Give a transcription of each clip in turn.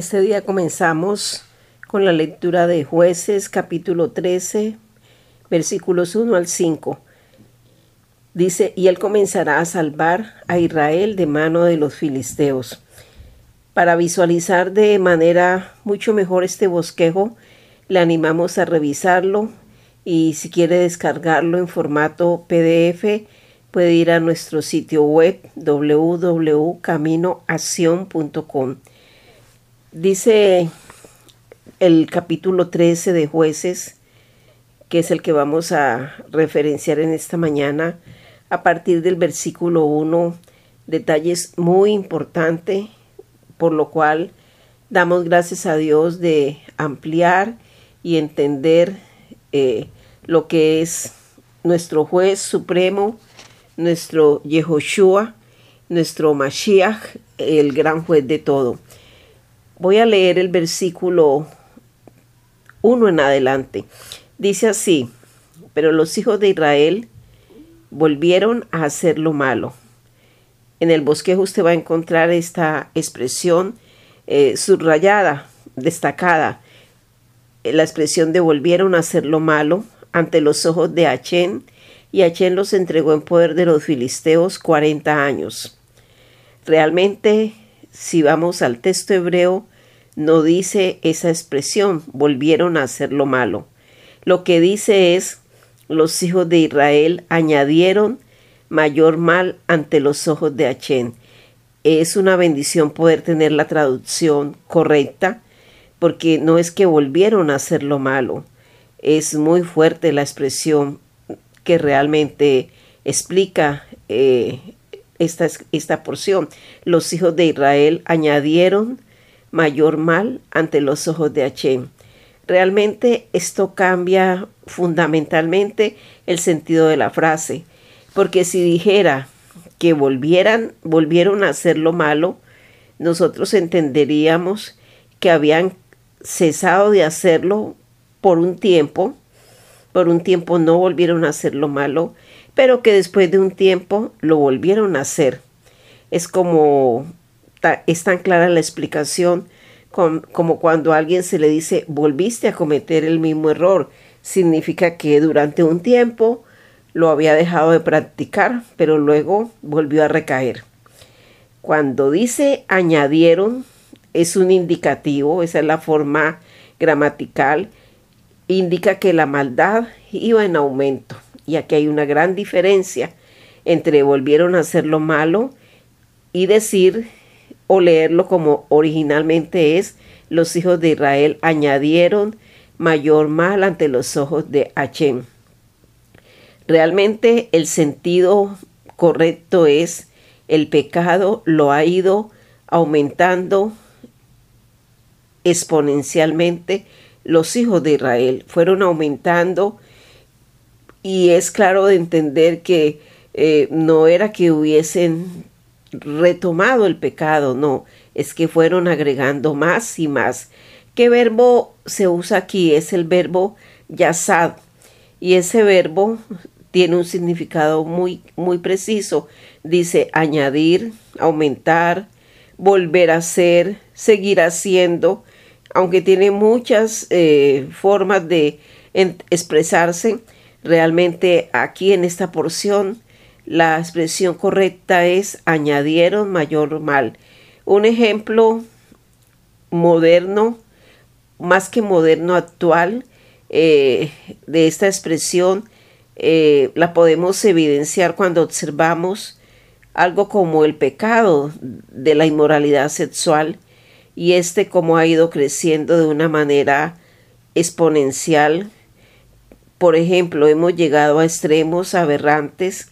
Este día comenzamos con la lectura de jueces capítulo 13 versículos 1 al 5. Dice, y él comenzará a salvar a Israel de mano de los filisteos. Para visualizar de manera mucho mejor este bosquejo, le animamos a revisarlo y si quiere descargarlo en formato PDF, puede ir a nuestro sitio web www.caminoacción.com. Dice el capítulo 13 de jueces, que es el que vamos a referenciar en esta mañana, a partir del versículo 1, detalles muy importantes, por lo cual damos gracias a Dios de ampliar y entender eh, lo que es nuestro juez supremo, nuestro Yehoshua, nuestro Mashiach, el gran juez de todo. Voy a leer el versículo 1 en adelante. Dice así, pero los hijos de Israel volvieron a hacer lo malo. En el bosquejo usted va a encontrar esta expresión eh, subrayada, destacada, la expresión de volvieron a hacer lo malo ante los ojos de Achén, y Achén los entregó en poder de los filisteos cuarenta años. Realmente, si vamos al texto hebreo, no dice esa expresión, volvieron a hacer lo malo. Lo que dice es, los hijos de Israel añadieron mayor mal ante los ojos de Achén. Es una bendición poder tener la traducción correcta, porque no es que volvieron a hacer lo malo, es muy fuerte la expresión que realmente explica eh, esta, esta porción. Los hijos de Israel añadieron mayor mal ante los ojos de Hachem. Realmente esto cambia fundamentalmente el sentido de la frase, porque si dijera que volvieran, volvieron a hacer lo malo, nosotros entenderíamos que habían cesado de hacerlo por un tiempo, por un tiempo no volvieron a hacer lo malo, pero que después de un tiempo lo volvieron a hacer. Es como es tan clara la explicación como cuando a alguien se le dice volviste a cometer el mismo error. Significa que durante un tiempo lo había dejado de practicar, pero luego volvió a recaer. Cuando dice añadieron, es un indicativo, esa es la forma gramatical, indica que la maldad iba en aumento. Y aquí hay una gran diferencia entre volvieron a hacer lo malo y decir o leerlo como originalmente es, los hijos de Israel añadieron mayor mal ante los ojos de Hachem. Realmente el sentido correcto es el pecado lo ha ido aumentando exponencialmente. Los hijos de Israel fueron aumentando y es claro de entender que eh, no era que hubiesen retomado el pecado, no, es que fueron agregando más y más. ¿Qué verbo se usa aquí? Es el verbo yasad y ese verbo tiene un significado muy, muy preciso. Dice añadir, aumentar, volver a ser, seguir haciendo, aunque tiene muchas eh, formas de expresarse, realmente aquí en esta porción la expresión correcta es añadieron mayor mal. Un ejemplo moderno, más que moderno actual, eh, de esta expresión eh, la podemos evidenciar cuando observamos algo como el pecado de la inmoralidad sexual y este como ha ido creciendo de una manera exponencial. Por ejemplo, hemos llegado a extremos aberrantes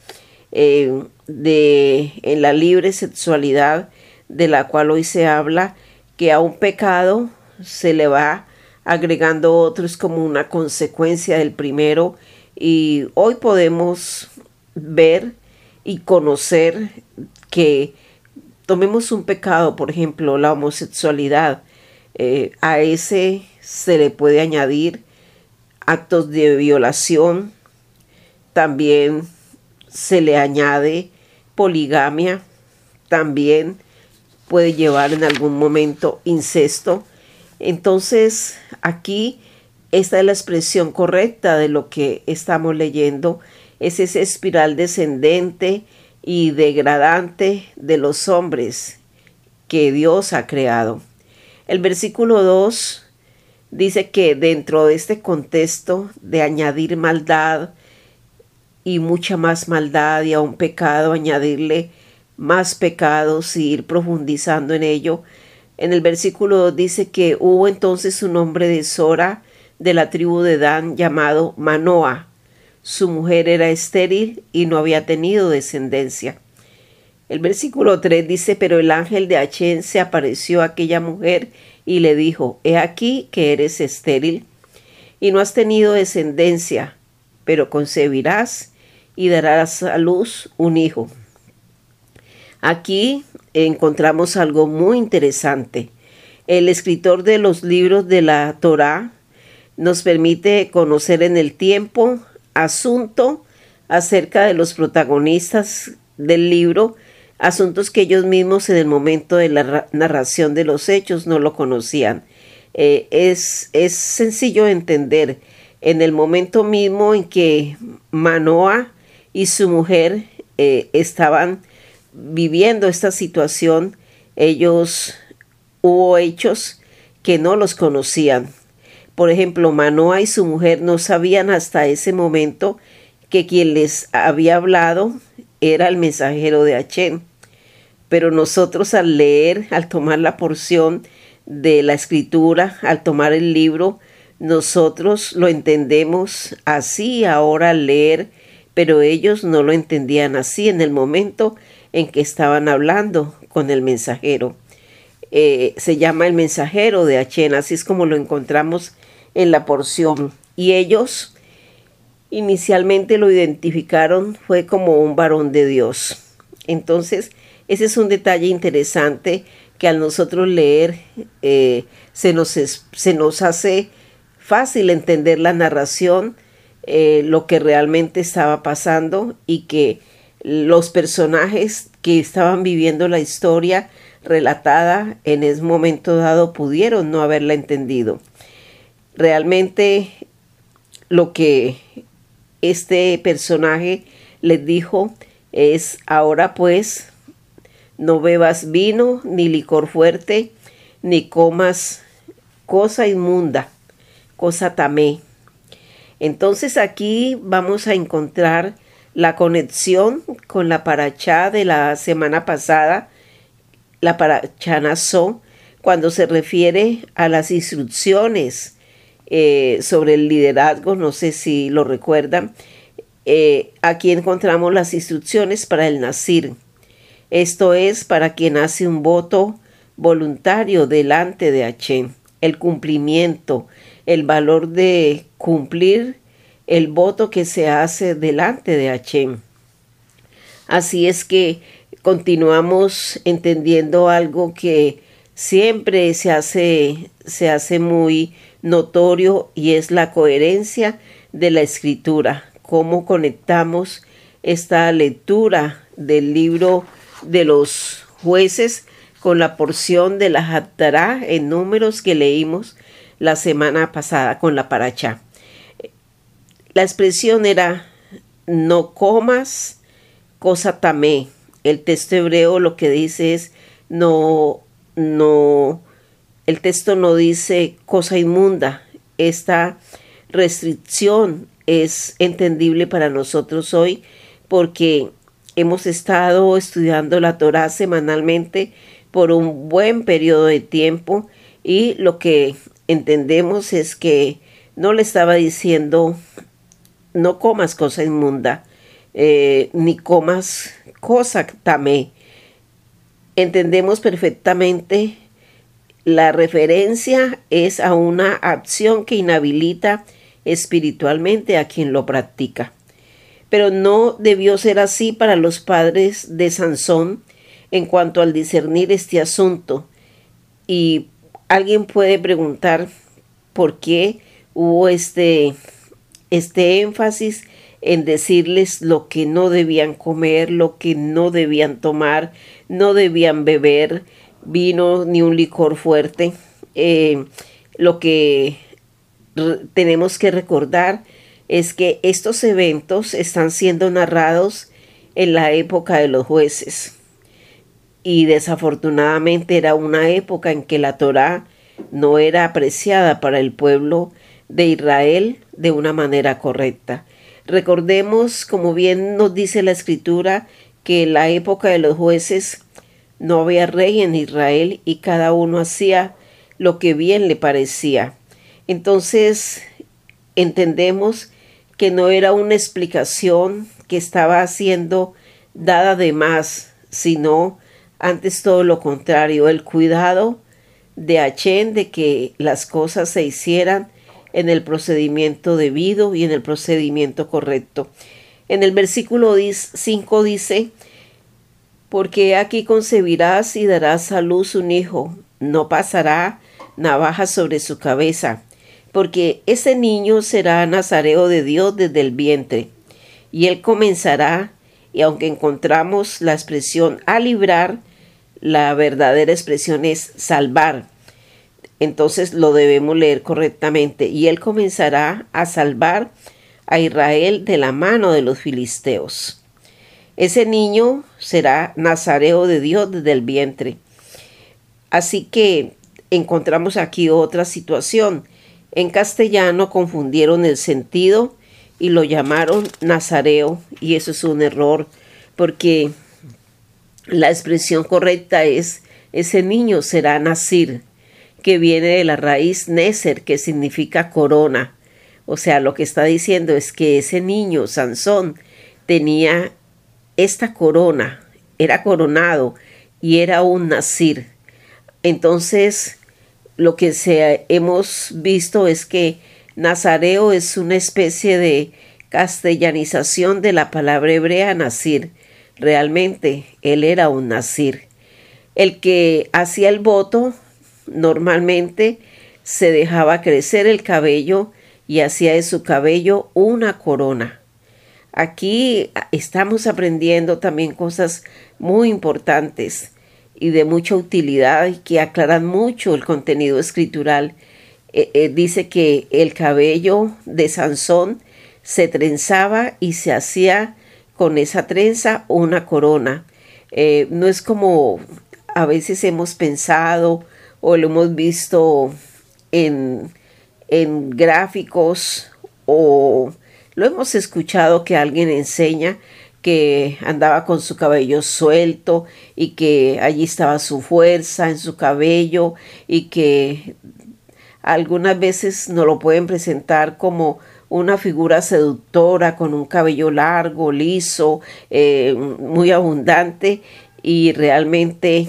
eh, de, en la libre sexualidad de la cual hoy se habla, que a un pecado se le va agregando otros como una consecuencia del primero. Y hoy podemos ver y conocer que tomemos un pecado, por ejemplo, la homosexualidad, eh, a ese se le puede añadir actos de violación, también se le añade poligamia, también puede llevar en algún momento incesto. Entonces, aquí esta es la expresión correcta de lo que estamos leyendo. Es esa espiral descendente y degradante de los hombres que Dios ha creado. El versículo 2 dice que dentro de este contexto de añadir maldad y mucha más maldad y a un pecado añadirle más pecados y ir profundizando en ello, en el versículo 2 dice que hubo entonces un hombre de Sora de la tribu de Dan llamado Manoa. Su mujer era estéril y no había tenido descendencia. El versículo 3 dice, pero el ángel de Achén se apareció a aquella mujer y le dijo, He aquí que eres estéril y no has tenido descendencia, pero concebirás y darás a luz un hijo. Aquí encontramos algo muy interesante. El escritor de los libros de la Torá nos permite conocer en el tiempo asunto acerca de los protagonistas del libro asuntos que ellos mismos en el momento de la narración de los hechos no lo conocían. Eh, es, es sencillo entender. En el momento mismo en que Manoa y su mujer eh, estaban viviendo esta situación, ellos hubo hechos que no los conocían. Por ejemplo, Manoa y su mujer no sabían hasta ese momento que quien les había hablado era el mensajero de Achén pero nosotros al leer, al tomar la porción de la escritura, al tomar el libro, nosotros lo entendemos así ahora al leer, pero ellos no lo entendían así en el momento en que estaban hablando con el mensajero. Eh, se llama el mensajero de Achen, así es como lo encontramos en la porción. Y ellos inicialmente lo identificaron, fue como un varón de Dios. Entonces, ese es un detalle interesante que al nosotros leer eh, se, nos se, nos hace fácil entender la narración, eh, lo que realmente estaba pasando y que los personajes que estaban viviendo la historia relatada en ese momento dado pudieron no haberla entendido. Realmente lo que este personaje les dijo es ahora pues no bebas vino, ni licor fuerte, ni comas cosa inmunda, cosa tamé. Entonces aquí vamos a encontrar la conexión con la paracha de la semana pasada, la paracha Nazó, cuando se refiere a las instrucciones eh, sobre el liderazgo, no sé si lo recuerdan. Eh, aquí encontramos las instrucciones para el Nazir. Esto es para quien hace un voto voluntario delante de Hachem. El cumplimiento, el valor de cumplir el voto que se hace delante de Hachem. Así es que continuamos entendiendo algo que siempre se hace, se hace muy notorio y es la coherencia de la escritura, cómo conectamos esta lectura del libro de los jueces con la porción de la Hattará en números que leímos la semana pasada con la paracha. La expresión era no comas cosa tamé. El texto hebreo lo que dice es no, no, el texto no dice cosa inmunda. Esta restricción es entendible para nosotros hoy porque Hemos estado estudiando la Torah semanalmente por un buen periodo de tiempo y lo que entendemos es que no le estaba diciendo no comas cosa inmunda, eh, ni comas cosa tamé. Entendemos perfectamente la referencia es a una acción que inhabilita espiritualmente a quien lo practica pero no debió ser así para los padres de Sansón en cuanto al discernir este asunto. Y alguien puede preguntar por qué hubo este, este énfasis en decirles lo que no debían comer, lo que no debían tomar, no debían beber, vino ni un licor fuerte. Eh, lo que tenemos que recordar es que estos eventos están siendo narrados en la época de los jueces. Y desafortunadamente era una época en que la Torá no era apreciada para el pueblo de Israel de una manera correcta. Recordemos, como bien nos dice la escritura, que en la época de los jueces no había rey en Israel y cada uno hacía lo que bien le parecía. Entonces entendemos que no era una explicación que estaba siendo dada de más, sino antes todo lo contrario, el cuidado de Achen de que las cosas se hicieran en el procedimiento debido y en el procedimiento correcto. En el versículo 5 dice, porque aquí concebirás y darás a luz un hijo, no pasará navaja sobre su cabeza, porque ese niño será nazareo de Dios desde el vientre, y él comenzará, y aunque encontramos la expresión a librar, la verdadera expresión es salvar. Entonces lo debemos leer correctamente, y él comenzará a salvar a Israel de la mano de los filisteos. Ese niño será nazareo de Dios desde el vientre. Así que encontramos aquí otra situación. En castellano confundieron el sentido y lo llamaron nazareo y eso es un error porque la expresión correcta es ese niño será nacir, que viene de la raíz neser, que significa corona. O sea, lo que está diciendo es que ese niño, Sansón, tenía esta corona, era coronado y era un nacir. Entonces, lo que hemos visto es que Nazareo es una especie de castellanización de la palabra hebrea nacir. Realmente él era un nacir. El que hacía el voto normalmente se dejaba crecer el cabello y hacía de su cabello una corona. Aquí estamos aprendiendo también cosas muy importantes y de mucha utilidad y que aclaran mucho el contenido escritural. Eh, eh, dice que el cabello de Sansón se trenzaba y se hacía con esa trenza una corona. Eh, no es como a veces hemos pensado o lo hemos visto en, en gráficos o lo hemos escuchado que alguien enseña que andaba con su cabello suelto y que allí estaba su fuerza en su cabello y que algunas veces nos lo pueden presentar como una figura seductora con un cabello largo, liso, eh, muy abundante y realmente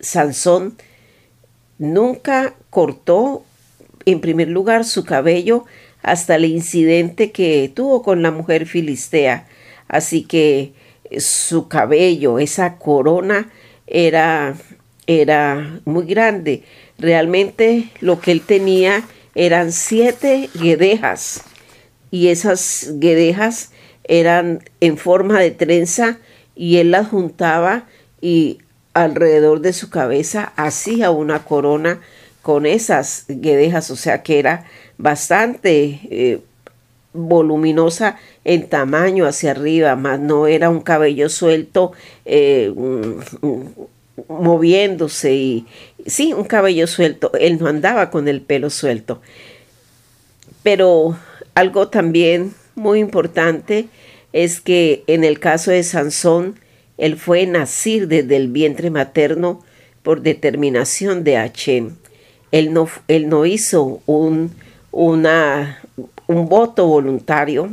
Sansón nunca cortó en primer lugar su cabello hasta el incidente que tuvo con la mujer filistea Así que su cabello, esa corona, era, era muy grande. Realmente lo que él tenía eran siete guedejas y esas guedejas eran en forma de trenza y él las juntaba y alrededor de su cabeza hacía una corona con esas guedejas, o sea que era bastante eh, voluminosa en tamaño hacia arriba, más no era un cabello suelto eh, mm, mm, moviéndose y sí, un cabello suelto, él no andaba con el pelo suelto. Pero algo también muy importante es que en el caso de Sansón, él fue nacir desde el vientre materno por determinación de Hachem. Él no, él no hizo un, una, un voto voluntario.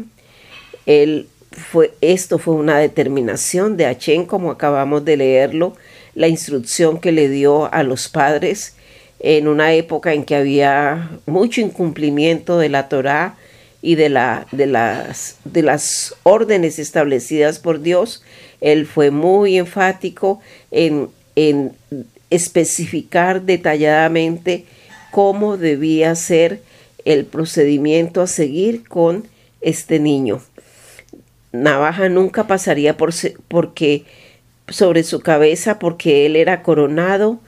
Él fue, esto fue una determinación de Achen, como acabamos de leerlo, la instrucción que le dio a los padres en una época en que había mucho incumplimiento de la Torá y de, la, de, las, de las órdenes establecidas por Dios. Él fue muy enfático en, en especificar detalladamente cómo debía ser el procedimiento a seguir con este niño. Navaja nunca pasaría por porque sobre su cabeza porque él era coronado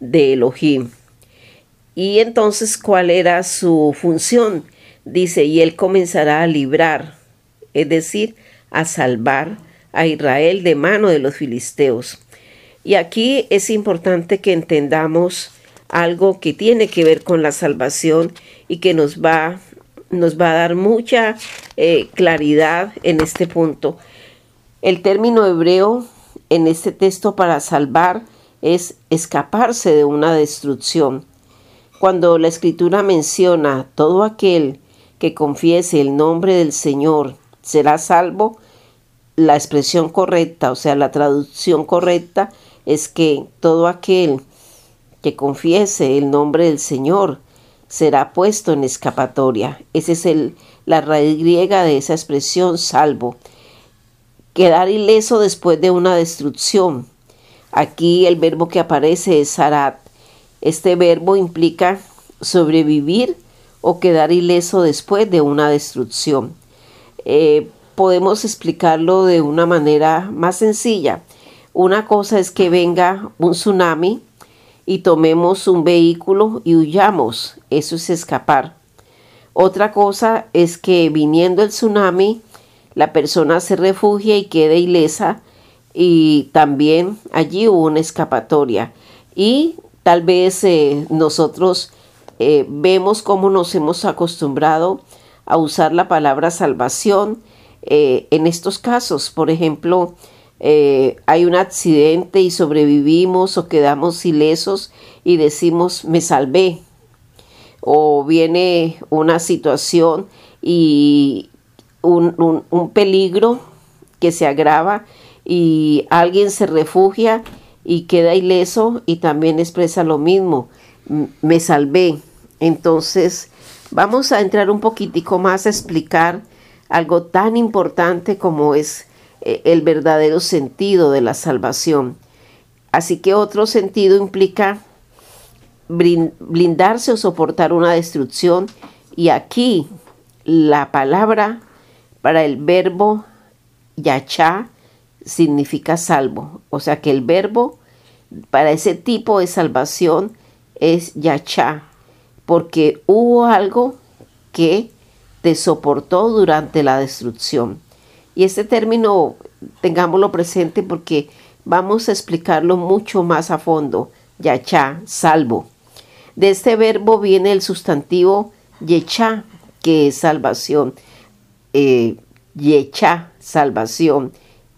de Elohim. Y entonces, ¿cuál era su función? Dice, y él comenzará a librar, es decir, a salvar a Israel de mano de los filisteos. Y aquí es importante que entendamos algo que tiene que ver con la salvación y que nos va, nos va a dar mucha eh, claridad en este punto. El término hebreo en este texto para salvar es escaparse de una destrucción. Cuando la escritura menciona todo aquel que confiese el nombre del Señor será salvo, la expresión correcta, o sea, la traducción correcta es que todo aquel que confiese el nombre del Señor será puesto en escapatoria. Esa es la raíz griega de esa expresión salvo. Quedar ileso después de una destrucción. Aquí el verbo que aparece es sarat. Este verbo implica sobrevivir o quedar ileso después de una destrucción. Eh, podemos explicarlo de una manera más sencilla. Una cosa es que venga un tsunami y tomemos un vehículo y huyamos. Eso es escapar. Otra cosa es que viniendo el tsunami, la persona se refugia y quede ilesa y también allí hubo una escapatoria. Y tal vez eh, nosotros eh, vemos cómo nos hemos acostumbrado a usar la palabra salvación eh, en estos casos. Por ejemplo, hay un accidente y sobrevivimos o quedamos ilesos y decimos me salvé. O viene una situación y un, un peligro que se agrava y alguien se refugia y queda ileso y también expresa lo mismo, me salvé. Entonces, vamos a entrar un poquitico más a explicar algo tan importante como es eh, el verdadero sentido de la salvación. Así que otro sentido implica blindarse o soportar una destrucción y aquí la palabra para el verbo yachá significa salvo. O sea que el verbo para ese tipo de salvación es yachá, porque hubo algo que te soportó durante la destrucción. Y este término tengámoslo presente porque vamos a explicarlo mucho más a fondo. Yachá, salvo. De este verbo viene el sustantivo yechá, que es salvación. Eh, salvación.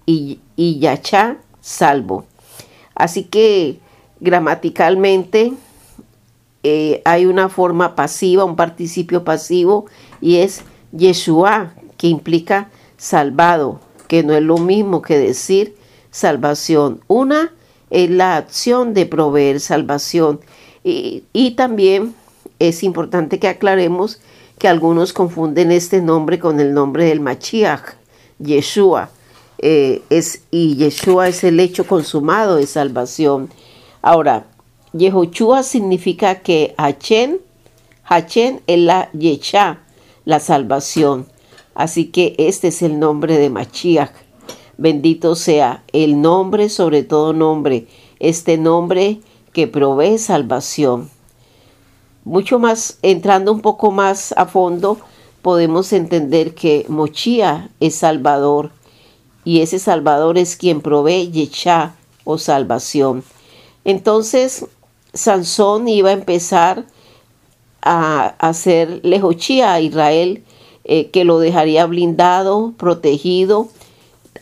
Y, y salvo. Así que gramaticalmente eh, hay una forma pasiva, un participio pasivo, y es Yeshua, que implica salvado, que no es lo mismo que decir salvación. Una es la acción de proveer salvación y, también es importante que aclaremos que algunos confunden este nombre con el nombre del Machiach, Yeshua. Eh, es, y Yeshua es el hecho consumado de salvación. Ahora, Yehoshua significa que Hachen, Hachen es la Yeshá, la salvación. Así que este es el nombre de Machiach. Bendito sea el nombre sobre todo nombre, este nombre que provee salvación. Mucho más, entrando un poco más a fondo, podemos entender que Mochía es Salvador y ese Salvador es quien provee Yechá o salvación. Entonces, Sansón iba a empezar a hacer lejochía a Israel eh, que lo dejaría blindado, protegido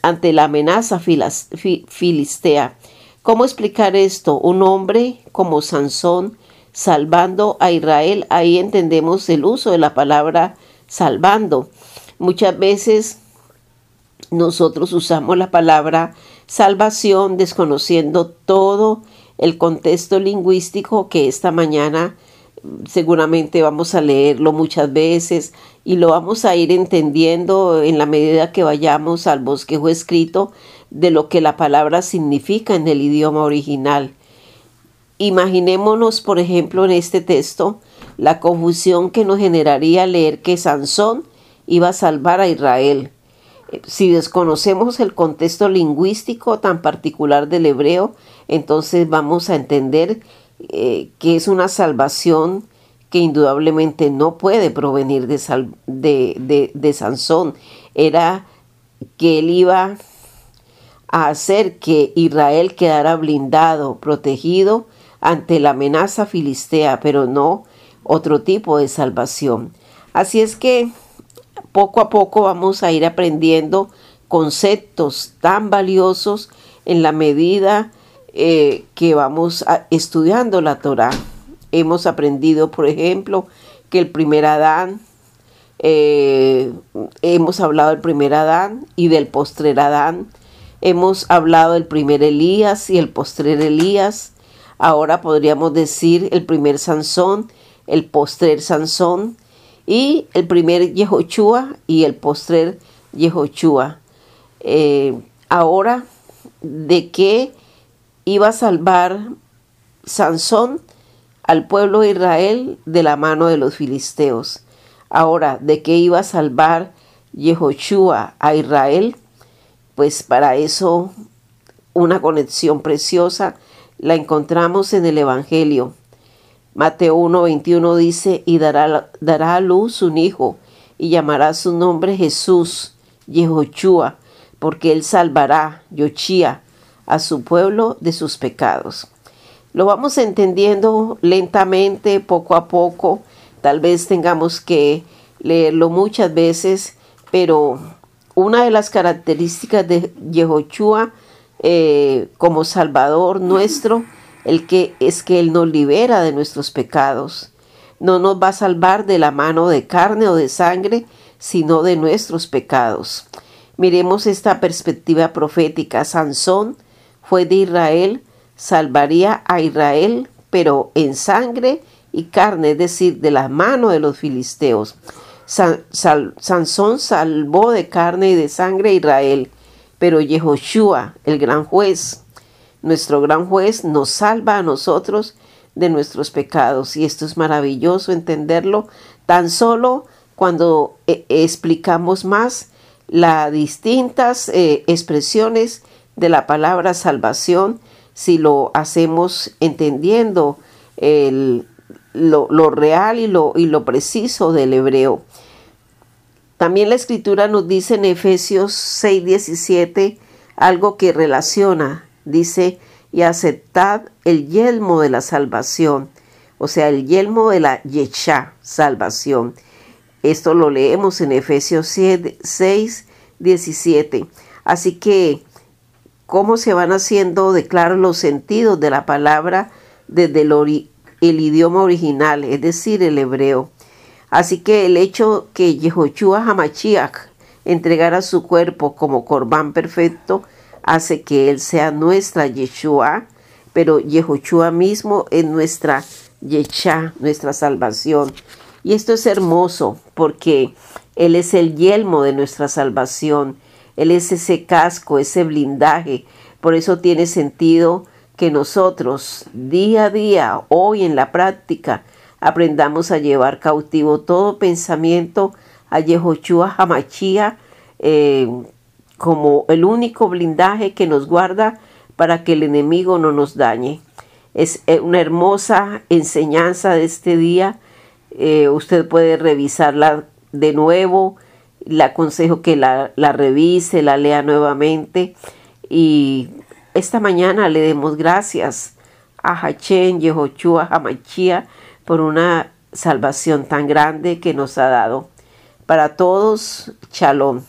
ante la amenaza filistea. ¿Cómo explicar esto? Un hombre como Sansón salvando a Israel, ahí entendemos el uso de la palabra salvando. Muchas veces nosotros usamos la palabra salvación desconociendo todo el contexto lingüístico que esta mañana seguramente vamos a leerlo muchas veces y lo vamos a ir entendiendo en la medida que vayamos al bosquejo escrito de lo que la palabra significa en el idioma original. Imaginémonos, por ejemplo, en este texto, la confusión que nos generaría leer que Sansón iba a salvar a Israel. Si desconocemos el contexto lingüístico tan particular del hebreo, entonces vamos a entender eh, que es una salvación que indudablemente no puede provenir de, de, de Sansón. Era que él iba a hacer que Israel quedara blindado, protegido ante la amenaza filistea, pero no otro tipo de salvación. Así es que poco a poco vamos a ir aprendiendo conceptos tan valiosos en la medida eh, que vamos estudiando la Torah. Hemos aprendido, por ejemplo, que el primer Adán, eh, hemos hablado del primer Adán y del postrer Adán, hemos hablado del primer Elías y el postrer Elías, ahora podríamos decir el primer Sansón, el postrer Sansón, y el primer Yehoshua y el postrer Yehoshua. Eh, ahora, ¿de qué iba a salvar Sansón al pueblo de Israel de la mano de los filisteos? Ahora, ¿de qué iba a salvar Yehoshua a Israel? Pues para eso una conexión preciosa la encontramos en el Evangelio. Mateo 1:21 dice, y dará, dará a luz un hijo, y llamará su nombre Jesús, Yehoshua, porque él salvará, Yochía, a su pueblo de sus pecados. Lo vamos entendiendo lentamente, poco a poco, tal vez tengamos que leerlo muchas veces, pero una de las características de Yehoshua eh, como Salvador nuestro el que es que Él nos libera de nuestros pecados. No nos va a salvar de la mano de carne o de sangre, sino de nuestros pecados. Miremos esta perspectiva profética. Sansón fue de Israel, salvaría a Israel, pero en sangre y carne, es decir, de la mano de los filisteos. Sansón salvó de carne y de sangre a Israel, pero Yehoshua, el gran juez, nuestro gran juez nos salva a nosotros de nuestros pecados y esto es maravilloso entenderlo tan solo cuando eh, explicamos más las distintas eh, expresiones de la palabra salvación si lo hacemos entendiendo lo, real y lo, y lo preciso del hebreo. También la escritura nos dice en Efesios 6:17 algo que relaciona dice, y aceptad el yelmo de la salvación, o sea, el yelmo de la Yeshá, salvación. Esto lo leemos en Efesios 6, 17. Así que, ¿cómo se van haciendo de claros los sentidos de la palabra desde el, idioma original, es decir, el hebreo? Así que el hecho que Yehoshua Hamachiach entregara su cuerpo como corbán perfecto, hace que Él sea nuestra Yeshua, pero Yehoshua mismo es nuestra Yeshá, nuestra salvación. Y esto es hermoso porque Él es el yelmo de nuestra salvación. Él es ese casco, ese blindaje. Por eso tiene sentido que nosotros día a día, hoy en la práctica, aprendamos a llevar cautivo todo pensamiento a Yehoshua Hamachía, eh, como el único blindaje que nos guarda para que el enemigo no nos dañe. Es eh, una hermosa enseñanza de este día. Eh, usted puede revisarla de nuevo. Le aconsejo que la, la revise, la lea nuevamente. Y esta mañana le demos gracias a Hachén, Yehoshua, Hamachía por una salvación tan grande que nos ha dado. Para todos, shalom.